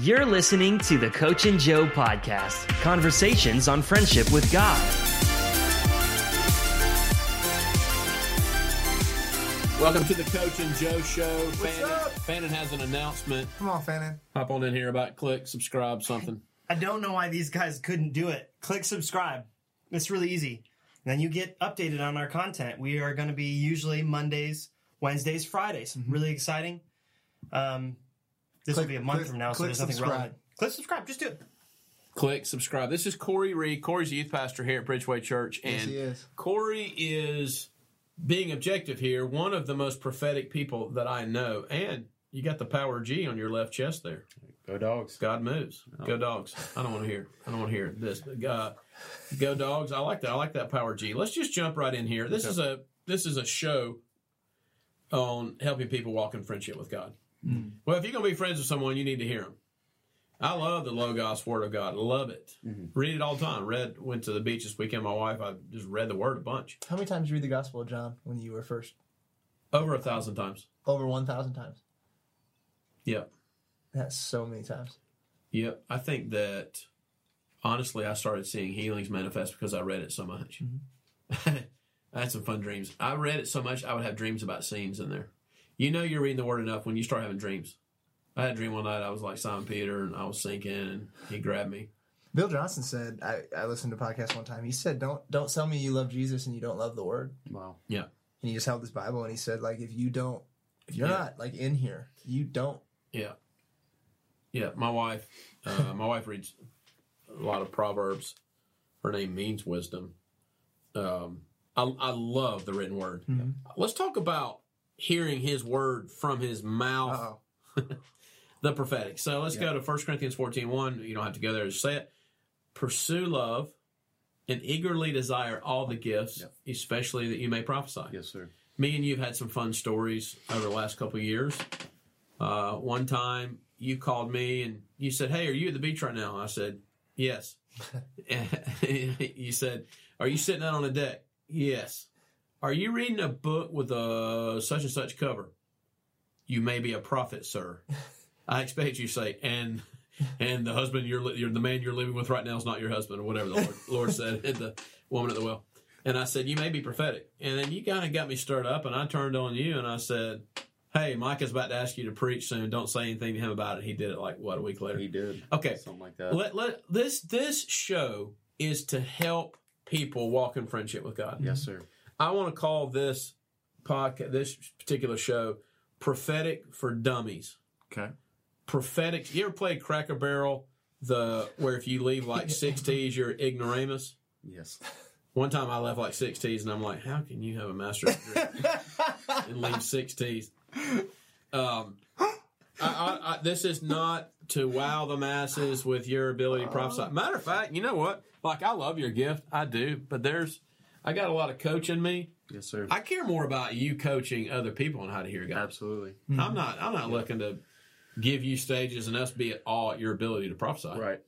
You're listening to the Coach and Joe podcast conversations on friendship with God. Welcome to the Coach and Joe Show. What's Fannin, up? Fannin has an announcement. Come on, Fannin. Hop on in here about click, subscribe, something. I don't know why these guys couldn't do it. Click subscribe. It's really easy. Then you get updated on our content. We are going to be usually Mondays, Wednesdays, Fridays. Really exciting. Um, this will Click- be a month click- from now, so there's nothing subscribe. relevant. Click subscribe. Just do it. Click, subscribe. This is Corey Reed. Corey's a youth pastor here at Bridgeway Church. And Yes, he is. Corey is, being objective here, one of the most prophetic people that I know. And you got the power G on your left chest there. Go dogs. God moves. Go dogs. I don't want to hear. I don't want to hear this. But uh, go dogs. I like that. I like that power G. Let's just jump right in here. This is a this is a show on helping people walk in friendship with God. Mm. Well, if you're gonna be friends with someone, you need to hear them. I love the Logos Word of God. Love it. Mm-hmm. Read it all the time. Read. Went to the beach this weekend. My wife. I just read the Word a bunch. How many times did you read the Gospel of John when you were first? Over a thousand times. Over 1,000 times. Yep. That's so many times. Yep. I think that honestly, I started seeing healings manifest because I read it so much. Mm-hmm. I had some fun dreams. I read it so much, I would have dreams about scenes in there. You know, you're reading the word enough when you start having dreams. I had a dream one night. I was like Simon Peter, and I was sinking, and he grabbed me. Bill Johnson said, I, I listened to a podcast one time. He said, don't don't tell me you love Jesus and you don't love the Word. Wow. Yeah. And he just held this Bible and he said, like, if you don't, if you're Yeah. not like in here, you don't. Yeah. Yeah. My wife, uh, my wife reads a lot of proverbs. Her name means wisdom. Um, I, I love the written word. Let's talk about hearing his word from his mouth. The prophetic. So let's go to 1 Corinthians 14 1. You don't have to go there to say it. Pursue love and eagerly desire all the gifts, Yep. especially that you may prophesy. Yes, sir. Me and you have had some fun stories over the last couple of years. Uh, one time you called me and you said, Hey, are you at the beach right now? I said, Yes. you said, Are you sitting out on a deck? Yes. Are you reading a book with a such and such cover? You may be a prophet, sir. I expect you say, and and the husband you're, you're the man you're living with right now is not your husband, or whatever the Lord, Lord said, and the woman at the well. And I said, you may be prophetic. And then you kind of got me stirred up, and I turned on you and I said, hey, Micah's about to ask you to preach soon. Don't say anything to him about it. He did it like what a week later. He did. Okay. Something like that. Let, let this this show is to help people walk in friendship with God. yes, sir. I want to call this podcast, this particular show, prophetic for dummies. Okay. Prophetic. You ever played Cracker Barrel? The where if you leave like six T's, you're ignoramus. Yes. One time I left like six T's, and I'm like, how can you have a master's degree and leave six T's? Um, I, I, I, this is not to wow the masses with your ability to prophesy. Matter of fact, you know what? Like I love your gift, I do, but there's I got a lot of coach in me. Yes, sir. I care more about you coaching other people on how to hear God. Absolutely. I'm mm-hmm. not. I'm not looking to give you stages and us be at all at your ability to prophesy. Right.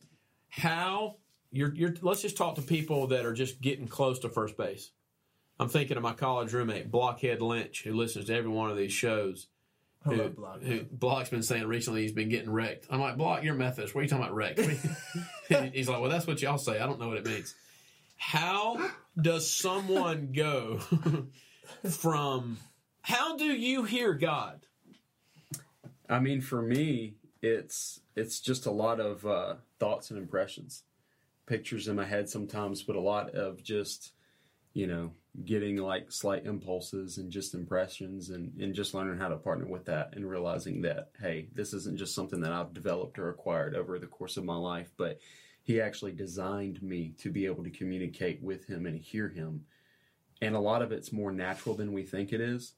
How you're. You're. Let's just talk to people that are just getting close to first base. I'm thinking of my college roommate Blockhead Lynch, who listens to every one of these shows. I Who, Block. who Block's been saying recently he's been getting wrecked. I'm like, Block, you're Methodist. What are you talking about wrecked? he's like, well, that's what y'all say. I don't know what it means. How does someone go from? How do you hear God? I mean, for me, it's it's just a lot of uh, thoughts and impressions, pictures in my head sometimes, but a lot of just you know getting like slight impulses and just impressions and and just learning how to partner with that and realizing that hey, this isn't just something that I've developed or acquired over the course of my life, but he actually designed me to be able to communicate with him and hear him. And a lot of it's more natural than we think it is.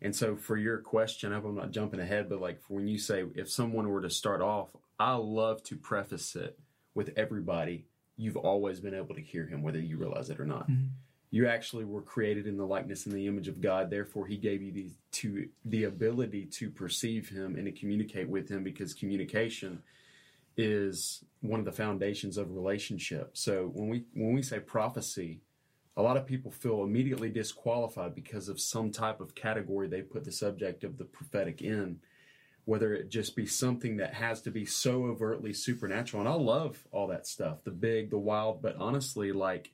And so, for your question, I hope I'm not jumping ahead, but like for when you say if someone were to start off, I love to preface it with everybody. You've always been able to hear him, whether you realize it or not. Mm-hmm. You actually were created in the likeness and the image of God. Therefore, He gave you the to the ability to perceive Him and to communicate with Him, because communication is one of the foundations of relationship. So when we when we say prophecy, a lot of people feel immediately disqualified because of some type of category they put the subject of the prophetic in whether it just be something that has to be so overtly supernatural. And I love all that stuff, the big, the wild, but honestly, like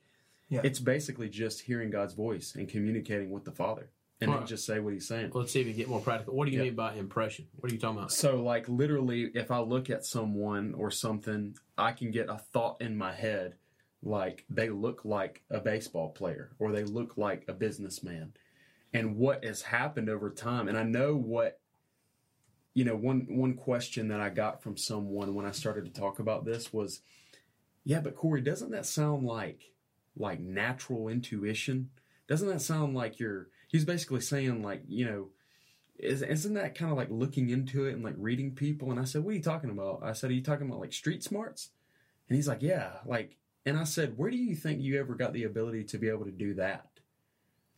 Yeah. it's basically just hearing God's voice and communicating with the Father. And then Right. just say what he's saying. Let's see if we can get more practical. What do you Yeah. mean by impression? What are you talking about? So, like, literally, if I look at someone or something, I can get a thought in my head like they look like a baseball player or they look like a businessman. And what has happened over time, and I know what, you know, one one question that I got from someone when I started to talk about this was, yeah, but Corey, doesn't that sound like like natural intuition? Doesn't that sound like you're? He's basically saying like, you know, is, isn't that kind of like looking into it and like reading people? And I said, what are you talking about? I said, are you talking about like street smarts? And he's like, yeah, like, and I said, where do you think you ever got the ability to be able to do that?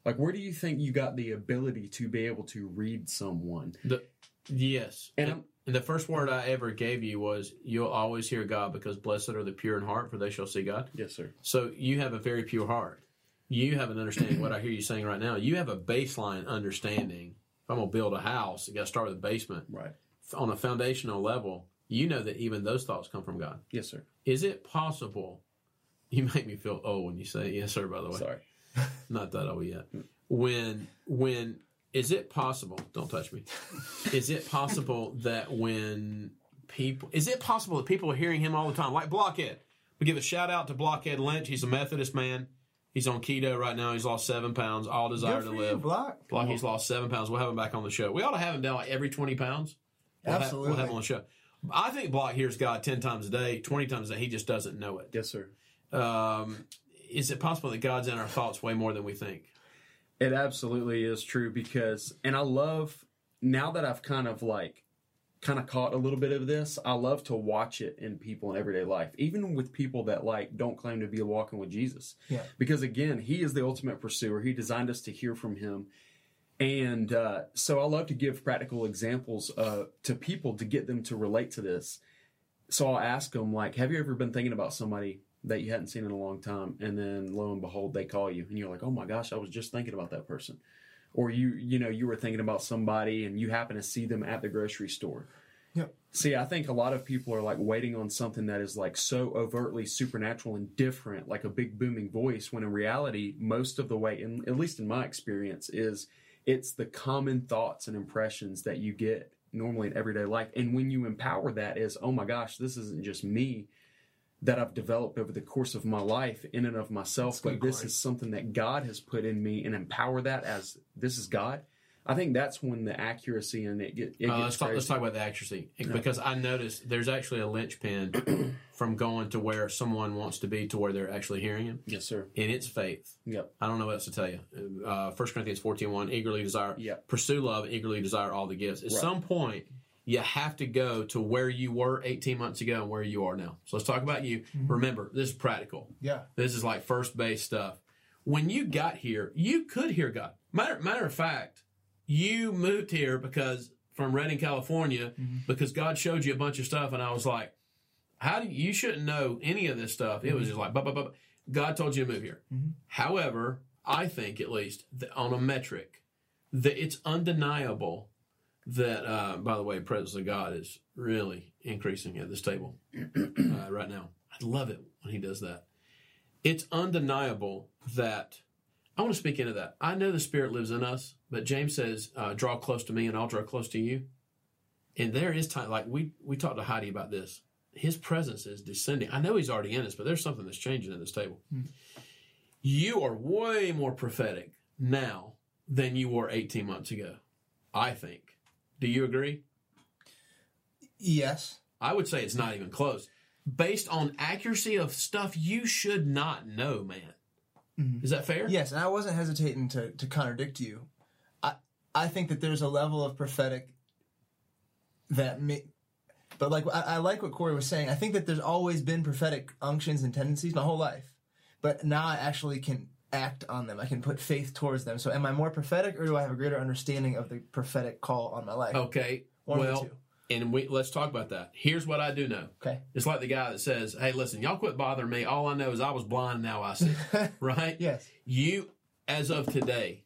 Like, where do you think you got the ability to be able to read someone? The, yes. And And, and the first word I ever gave you was, You'll always hear God because blessed are the pure in heart, for they shall see God. Yes, sir. So you have a very pure heart. You have an understanding. what I hear you saying right now, you have a baseline understanding. If I'm going to build a house, you got to start with the basement. Right. On a foundational level, you know that even those thoughts come from God. Yes, sir. Is it possible? You make me feel old when you say yes, sir. By the way, Sorry. not that old yet. When when is it possible? Don't touch me. Is it possible that when people is it possible that people are hearing him all the time, like Blockhead? We give a shout out to Blockhead Lynch. He's a Methodist man. He's on keto right now. He's lost seven pounds. All desire Good to for you, live. Block. Block, he's lost seven pounds. We'll have him back on the show. We ought to have him down like every twenty pounds. We'll have- Absolutely. we'll have him on the show. I think Block hears God ten times a day, twenty times a day. He just doesn't know it. Yes, sir. Um, is it possible that God's in our thoughts way more than we think? It absolutely is true because, and I love now that I've kind of like, kind of caught a little bit of this. I love to watch it in people in everyday life, even with people that like don't claim to be walking with Jesus. Yeah. Because again, He is the ultimate pursuer. He designed us to hear from Him, and uh, so I love to give practical examples uh, to people to get them to relate to this. So I'll ask them like, "Have you ever been thinking about somebody?" that you hadn't seen in a long time and then lo and behold they call you and you're like oh my gosh i was just thinking about that person or you you know you were thinking about somebody and you happen to see them at the grocery store. Yep. see i think a lot of people are like waiting on something that is like so overtly supernatural and different like a big booming voice when in reality most of the way in, at least in my experience is it's the common thoughts and impressions that you get normally in everyday life. And when you empower that is oh my gosh this isn't just me that I've developed over the course of my life in and of myself, but this is something that God has put in me and empower that as this is God. I think that's when the accuracy and it, get, it Uh, gets let's, talk, let's talk about the accuracy because I noticed there's actually a linchpin from going to where someone wants to be to where they're actually hearing him, Yes, sir. and it's faith. Yep. I don't know what else to tell you. Uh, 1 Corinthians 14 1, eagerly desire, Yep. pursue love, eagerly desire all the gifts. At Right. some point, you have to go to where you were 18 months ago and where you are now. So let's talk about you. Mm-hmm. Remember, this is practical. Yeah. This is like first base stuff. When you got here, you could hear God. Matter, matter of fact, you moved here because from Redding, California, mm-hmm. because God showed you a bunch of stuff, and I was like, "How do you, you shouldn't know any of this stuff?" It was mm-hmm. just like, "But, but, but." God told you to move here. However, I think at least that on a metric, that it's undeniable that. Uh, by the way, presence of God is really increasing at this table uh, right now. I love it when He does that it's undeniable that I want to speak into that. I know the Spirit lives in us, but James says, uh, "Draw close to me, and I'll draw close to you." And there is time, like we we talked to Heidi about this. His presence is descending. I know He's already in us, but there's something that's changing at this table. You are way more prophetic now than you were 18 months ago. I think. Do you agree? Yes. I would say it's not even close. Based on accuracy of stuff you should not know, man. Mm-hmm. Is that fair? Yes, and I wasn't hesitating to, to contradict you. I I think that there's a level of prophetic that may, but like I, I like what Corey was saying. I think that there's always been prophetic unctions and tendencies my whole life, but now I actually can act on them. I can put faith towards them. So am I more prophetic, or do I have a greater understanding of the prophetic call on my life? Okay. One well, and we let's talk about that. Here's what I do know. Okay. It's like the guy that says, "Hey, listen, y'all quit bothering me. All I know is I was blind, now I see." right? Yes. You, as of today,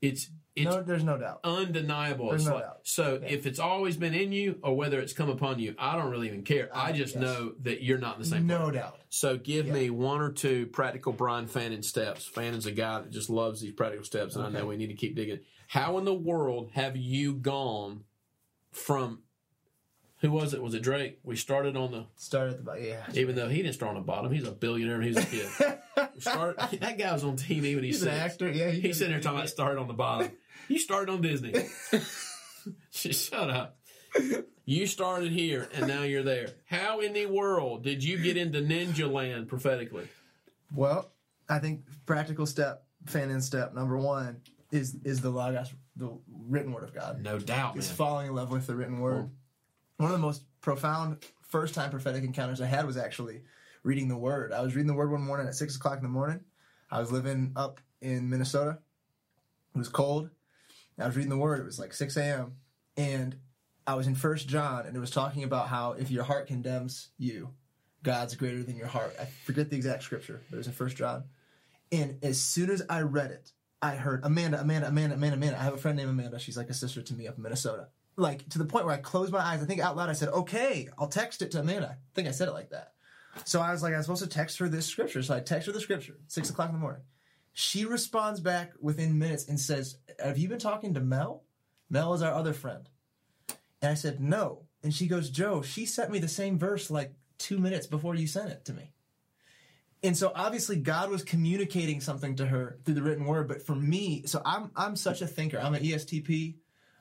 it's it's no, there's no doubt. undeniable. There's no like- doubt. So Yeah. if it's always been in you or whether it's come upon you, I don't really even care. I Uh, just yes. know that you're not in the same. No place. doubt. So give Yeah. me one or two practical Brian Fannin steps. Fannin's a guy that just loves these practical steps, and I know we need to keep digging. How in the world have you gone from? Who was it? Was it Drake? We started on the. Start at the bottom. Yeah. Even though he didn't start on the bottom, he's a billionaire and he's a kid. We started, that guy was on TV when he's, He's an actor. Yeah. He's sitting there talking about started on the bottom. You started on Disney. Shut up. You started here and now you're there. How in the world did you get into Ninja Land prophetically? Well, I think practical step, Fannin step number one is is the logos, the written word of God. No doubt. Is falling in love with the written word. One of the most profound first time prophetic encounters I had was actually reading the word. I was reading the word one morning at six o'clock in the morning. I was living up in Minnesota. It was cold. I was reading the word. It was like six a.m. and I was in First John, and it was talking about how if your heart condemns you, God's greater than your heart. I forget the exact scripture, but it was in First John. And as soon as I read it, I heard Amanda, Amanda, Amanda, Amanda, Amanda. I have a friend named Amanda. She's like a sister to me up in Minnesota. Like to the point where I closed my eyes. I think out loud I said, "Okay, I'll text it to Amanda." I think I said it like that. So I was like, I was supposed to text her this scripture. So I text her the scripture, six o'clock in the morning. She responds back within minutes and says, "Have you been talking to Mel? Mel is our other friend." And I said, "No." And she goes, "Joe, she sent me the same verse like two minutes before you sent it to me." And so obviously God was communicating something to her through the written word. But for me, so I'm I'm such a thinker. I'm an ESTP.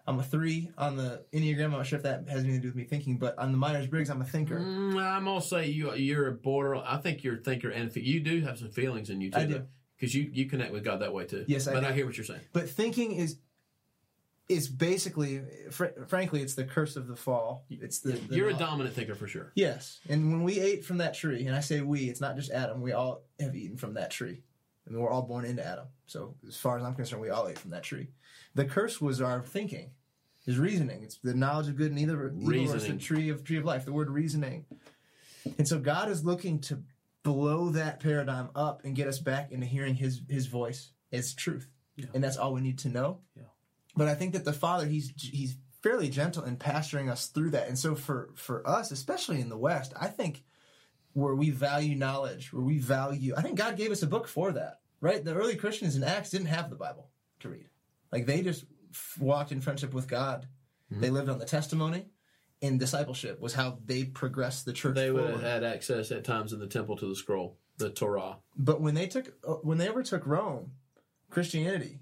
I'm a three on the Enneagram. I'm not sure if that has anything to do with me thinking, but on the Myers Briggs, I'm a thinker. Mm, I'm gonna say you you're a border. I think you're a thinker, and if you do have some feelings in you too. I do. because you you connect with God that way too. Yes, I but do. I hear what you're saying. But thinking is is basically, fr- frankly, it's the curse of the fall. It's the, the You're a dominant thinker for sure. Yes, and when we ate from that tree, and I say we, it's not just Adam. We all have eaten from that tree. I mean, we're all born into Adam. So as far as I'm concerned, we all ate from that tree. The curse was our thinking, his reasoning. It's the knowledge of good and evil. it's the tree of tree of life. The word reasoning. And so God is looking to blow that paradigm up and get us back into hearing His His voice as truth, and that's all we need to know. Yeah. But I think that the Father, he's he's fairly gentle in pastoring us through that. And so for for us, especially in the West, I think where we value knowledge, where we value, I think God gave us a book for that. Right? The early Christians in Acts didn't have the Bible to read. Like they just f- walked in friendship with God. They lived on the testimony, and discipleship was how they progressed the church. They would have had access at times in the temple to the scroll, the Torah. But when they took, uh, when they overtook Rome, Christianity,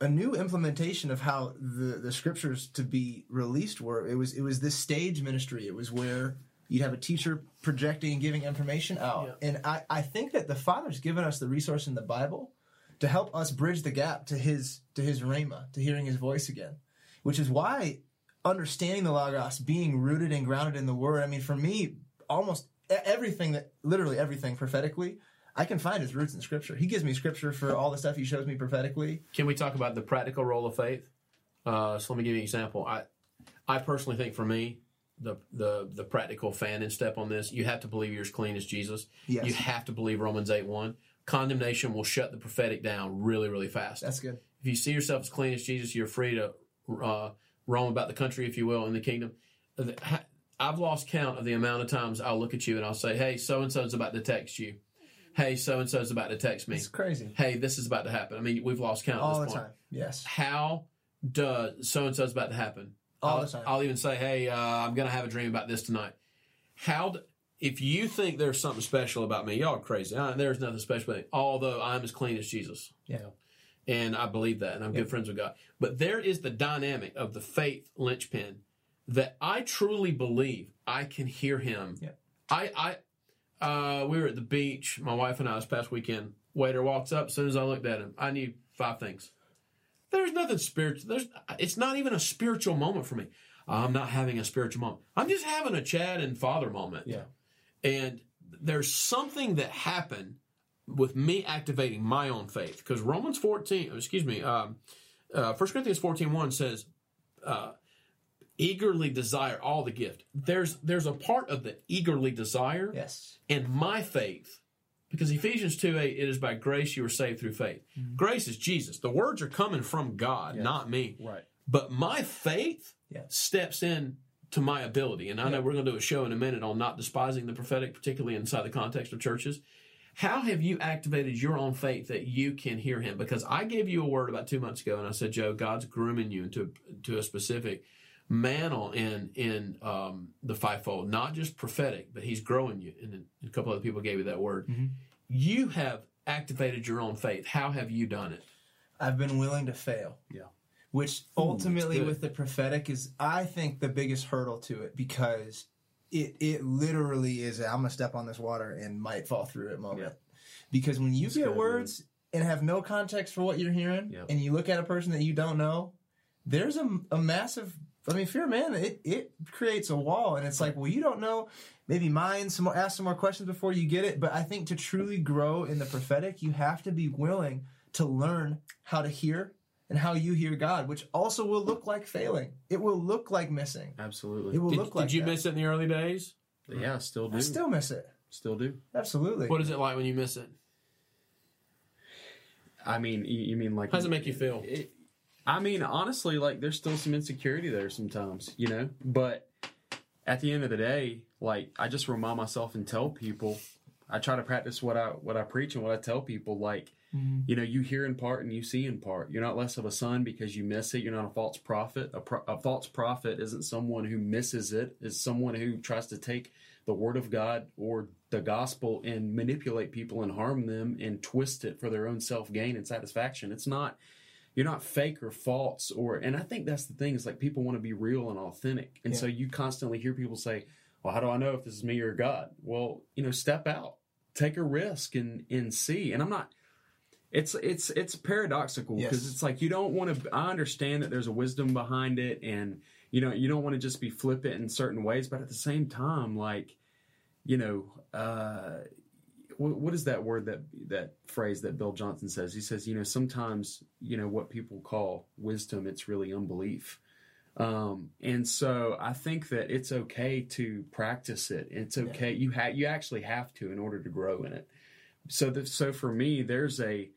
a new implementation of how the, the scriptures to be released were. It was it was this stage ministry. It was where you'd have a teacher projecting and giving information out. And I, I think that the Father's given us the resource in the Bible to help us bridge the gap to his to his rhema, to hearing his voice again. Which is why understanding the Logos, being rooted and grounded in the Word. I mean, for me, almost e- everything that literally everything prophetically, I can find his roots in Scripture. He gives me Scripture for all the stuff he shows me prophetically. Can we talk about the practical role of faith? Uh, so let me give you an example. I, I personally think for me, the the the practical Fannin step on this, you have to believe you're as clean as Jesus. Yes. You have to believe Romans eight one. Condemnation will shut the prophetic down really really fast. That's good. if you see yourself as clean as Jesus, you're free to uh, roam about the country, if you will, in the kingdom. I've lost count of the amount of times I'll look at you and I'll say, "Hey, so and so's about to text you. Hey, so and so's about to text me. It's crazy. Hey, this is about to happen." I mean, we've lost count All at the point time. Yes. how does so and so's about to happen? All I'll. I'll even say, hey, uh, I'm going to have a dream about this tonight. How, d- if you think there's something special about me, y'all are crazy. Uh, there's nothing special about me, although I'm as clean as Jesus. Yeah. And I believe that, and I'm good friends with God. But there is the dynamic of the faith linchpin that I truly believe I can hear him. Yeah. I, I, uh, we were at the beach, my wife and I, this past weekend. Waiter walks up. As soon as I looked at him, I knew five things. There's nothing spiritual. There's. It's not even a spiritual moment for me. I'm not having a spiritual moment. I'm just having a Chad and father moment. Yeah. And there's something that happened with me activating my own faith because Romans 14, excuse me, um, uh, 1 Corinthians 14 1 says, uh, eagerly desire all the gift. There's there's a part of the eagerly desire Yes. and my faith Because Ephesians 2 8, it is by grace you are saved through faith. Mm-hmm. Grace is Jesus. The words are coming from God, not me. Right. But my faith Yeah. steps in to my ability. And I know Yeah. we're going to do a show in a minute on not despising the prophetic, particularly inside the context of churches. How have you activated your own faith that you can hear him? Because I gave you a word about two months ago, and I said, Joe, God's grooming you into to a specific mantle in in um, the fivefold, not just prophetic, but He's growing you. And a couple other people gave you that word. Mm-hmm. You have activated your own faith. How have you done it? I've been willing to fail. Yeah. Which ultimately good. with the prophetic is I think the biggest hurdle to it because it it literally is I'm gonna step on this water and might fall through it moment. Yeah. Because when you get good, words and have no context for what you're hearing Yep. and you look at a person that you don't know, there's a, a massive I mean fear man, it it creates a wall and it's like, well you don't know maybe mind some more ask some more questions before you get it. But I think to truly grow in the prophetic, you have to be willing to learn how to hear and how you hear God, which also will look like failing. It will look like missing. Absolutely. It will Did, look like did you that. miss it in the early days? yeah, still do. I still miss it. still do. Absolutely. What is it like when you miss it? I mean, you, you mean like How does it make you feel? It, I mean, honestly, like there's still some insecurity there sometimes, you know. But at the end of the day, like I just remind myself and tell people, I try to practice what I what I preach and what I tell people. Like, mm-hmm. you know, you hear in part and you see in part. You're not less of a son because you miss it. You're not a false prophet. A, pro- a false prophet isn't someone who misses it. Is someone who tries to take the word of God or the gospel and manipulate people and harm them and twist it for their own self gain and satisfaction. It's not you're not fake or false or and I think that's the thing is like people want to be real and authentic. And so you constantly hear people say, Well, how do I know if this is me or God? Well, you know, step out, take a risk and and see. And I'm not it's it's it's paradoxical because Yes. it's like you don't want to I understand that there's a wisdom behind it and you know you don't want to just be flippant in certain ways but at the same time like you know uh what, what is that word that that phrase that Bill Johnson says? He says you know sometimes you know what people call wisdom it's really unbelief. Um and so I think that it's okay to practice it. It's okay. You ha- you actually have to in order to grow in it. So the, so for me there's a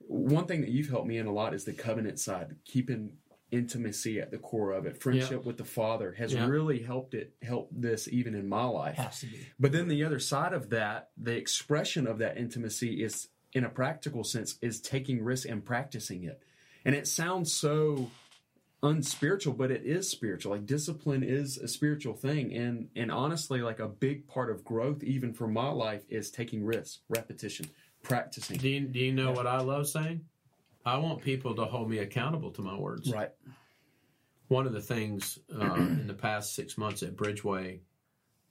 one thing that you've helped me in a lot is the covenant side keeping intimacy at the core of it. Friendship with the father has Yeah. really helped it help this even in my life. Has to be. but then the other side of that the expression of that intimacy is in a practical sense is taking risks and practicing it. And it sounds so unspiritual but it is spiritual. Like discipline is a spiritual thing. And and honestly like a big part of growth even for my life is taking risks repetition practicing. Do you, do you know what I love saying? I want people to hold me accountable to my words. right One of the things uh, in the past six months at Bridgeway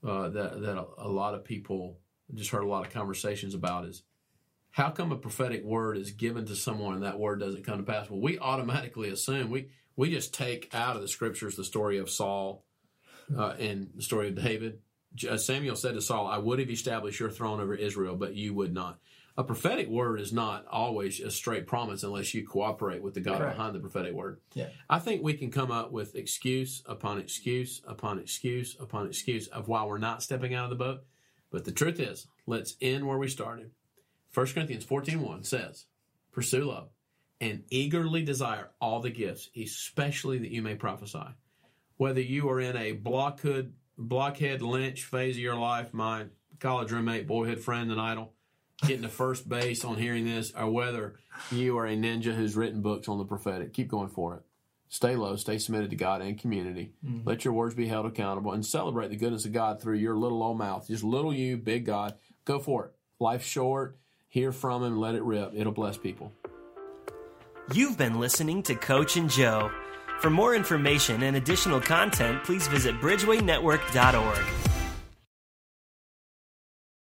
uh, that that a, a lot of people just heard a lot of conversations about is how come a prophetic word is given to someone and that word doesn't come to pass? Well, we automatically assume we we just take out of the scriptures the story of Saul uh, and the story of David. Uh, Samuel said to Saul, "I would have established your throne over Israel, but you would not." A prophetic word is not always a straight promise unless you cooperate with the God Correct. behind the prophetic word. Yeah. I think we can come up with excuse upon excuse upon excuse upon excuse of why we're not stepping out of the boat. But the truth is, let's end where we started. 1 Corinthians 14.1 says, Pursue love and eagerly desire all the gifts, especially that you may prophesy. Whether you are in a blockhead, blockhead lynch phase of your life, my college roommate, boyhood friend, and idol, getting to first base on hearing this, or whether you are a ninja who's written books on the prophetic, keep going for it. Stay low, stay submitted to God and community. Mm-hmm. Let your words be held accountable and celebrate the goodness of God through your little old mouth. Just little you, big God. Go for it. Life's short. Hear from Him, let it rip. It'll bless people. You've been listening to Coach and Joe. For more information and additional content, please visit bridgewaynetwork.org.